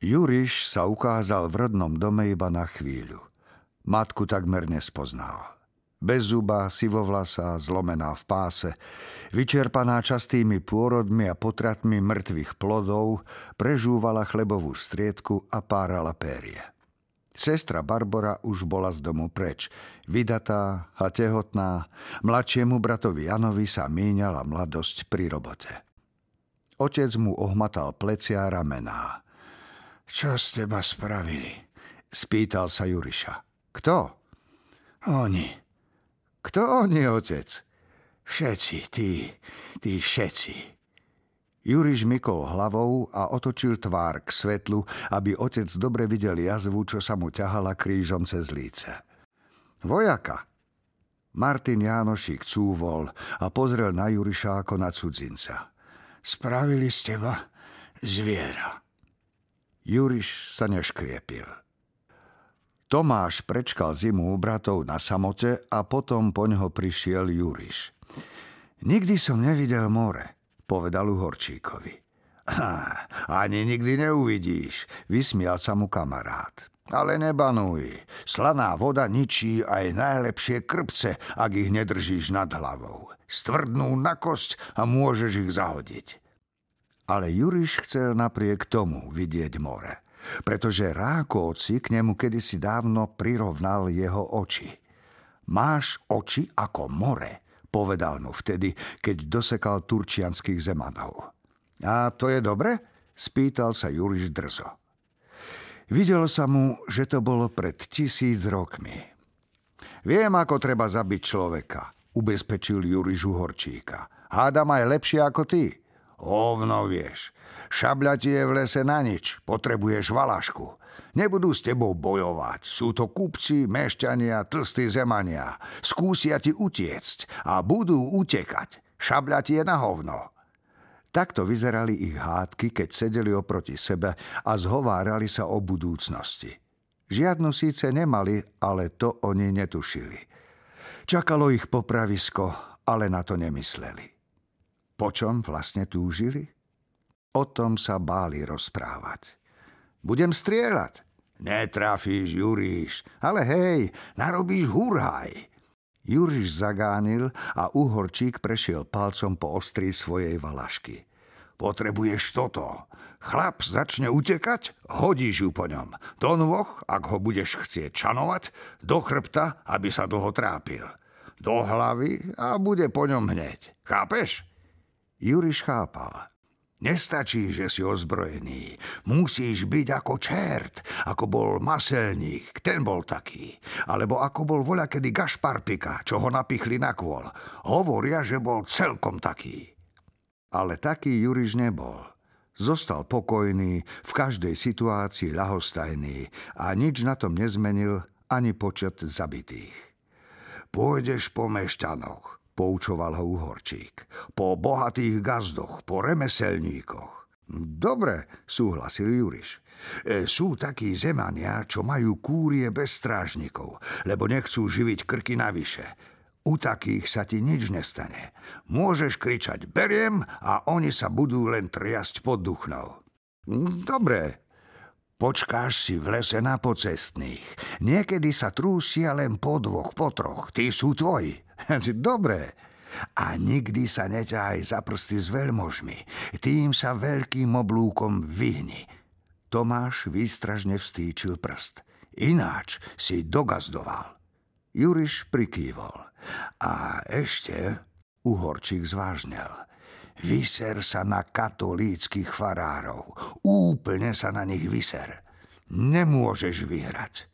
Juriš sa ukázal v rodnom dome iba na chvíľu. Matku takmer nespoznal. Bez zuba, sivovlasá, zlomená v páse, vyčerpaná častými pôrodmi a potratmi mŕtvych plodov, prežúvala chlebovú striedku a párala périe. Sestra Barbara už bola z domu preč, vydatá a tehotná, mladšiemu bratovi Janovi sa míňala mladosť pri robote. Otec mu ohmatal plecia a ramená. Čo z teba spravili? Spýtal sa Juriša. Kto? Oni. Kto oni, otec? Všetci, tí, tí všetci. Juriš mykol hlavou a otočil tvár k svetlu, aby otec dobre videl jazvu, čo sa mu ťahala krížom cez líce. Vojaka. Martin Jánošik cúvol a pozrel na Juriša ako na cudzinca. Spravili ste ma zviera. Juriš sa neškriepil. Tomáš prečkal zimu u bratov na samote a potom po neho prišiel Juriš. Nikdy som nevidel more, povedal Uhorčíkovi. Ani nikdy neuvidíš, vysmial sa mu kamarát. Ale nebanuj, slaná voda ničí aj najlepšie krpce, ak ich nedržíš nad hlavou. Stvrdnú na kosť a môžeš ich zahodiť. Ale Juriš chcel napriek tomu vidieť more, pretože Rákovci k nemu kedysi dávno prirovnal jeho oči. Máš oči ako more, povedal mu vtedy, keď dosekal turčianských zemanov. A to je dobre? spýtal sa Juriš drzo. Videl sa mu, že to bolo pred tisíc rokmi. Viem, ako treba zabiť človeka, ubezpečil Juriš Uhorčíka. Hádam aj lepšie ako ty. Hovno vieš. Šabľa ti je v lese na nič. Potrebuješ valašku. Nebudú s tebou bojovať. Sú to kupci, mešťania, tlstí zemania. Skúsia ti utiecť a budú utekať. Šabľa ti je na hovno. Takto vyzerali ich hádky, keď sedeli oproti sebe a zhovárali sa o budúcnosti. Žiadnu síce nemali, ale to oni netušili. Čakalo ich popravisko, ale na to nemysleli. Po čom vlastne túžili? O tom sa báli rozprávať. Budem strieľať. Netrafíš, Juríš, ale hej, narobíš hurhaj. Juriš zagánil a uhorčík prešiel palcom po ostrí svojej valašky. Potrebuješ toto. Chlap začne utekať, hodíš ju po ňom. Do nôh, ak ho budeš chcieť čanovať, do chrbta, aby sa dlho trápil. Do hlavy a bude po ňom hneď. Chápeš? Juriš chápal. Nestačí, že si ozbrojený. Musíš byť ako čert, ako bol maselník, ten bol taký. Alebo ako bol voľa kedy Gašparpika, čo ho napichli na kôl. Hovoria, že bol celkom taký. Ale taký Juriš nebol. Zostal pokojný, v každej situácii ľahostajný a nič na tom nezmenil ani počet zabitých. Pôjdeš po mešťanoch, poučoval ho Uhorčík. Po bohatých gazdoch, po remeselníkoch. Dobre, súhlasil Juriš. E, sú takí zemania, čo majú kúrie bez strážnikov, lebo nechcú živiť krky navyše. U takých sa ti nič nestane. Môžeš kričať beriem a oni sa budú len triasť pod duchnou. Dobre, Počkáš si v lese na pocestných. Niekedy sa trúsia len po dvoch, po troch. Tí sú tvoji. Dobre. A nikdy sa neťahaj za prsty s veľmožmi. Tým sa veľkým oblúkom vyhni. Tomáš výstražne vstýčil prst. Ináč si dogazdoval. Juriš prikývol. A ešte Uhorčík zvážnel. Vyser sa na katolíckých farárov. Úplne sa na nich vyser. Nemôžeš vyhrať.